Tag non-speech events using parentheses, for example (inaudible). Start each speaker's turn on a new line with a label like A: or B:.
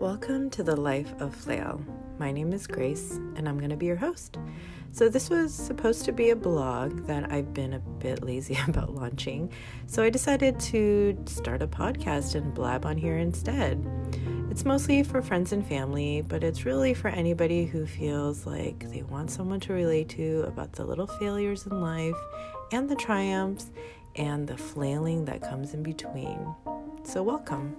A: Welcome to the Life of Flail. My name is Grace, and I'm going to be your host. So, this was supposed to be a blog that I've been a bit lazy (laughs) about launching, so I decided to start a podcast and blab on here instead. It's mostly for friends and family, but it's really for anybody who feels like they want someone to relate to about the little failures in life and the triumphs and the flailing that comes in between. So, welcome.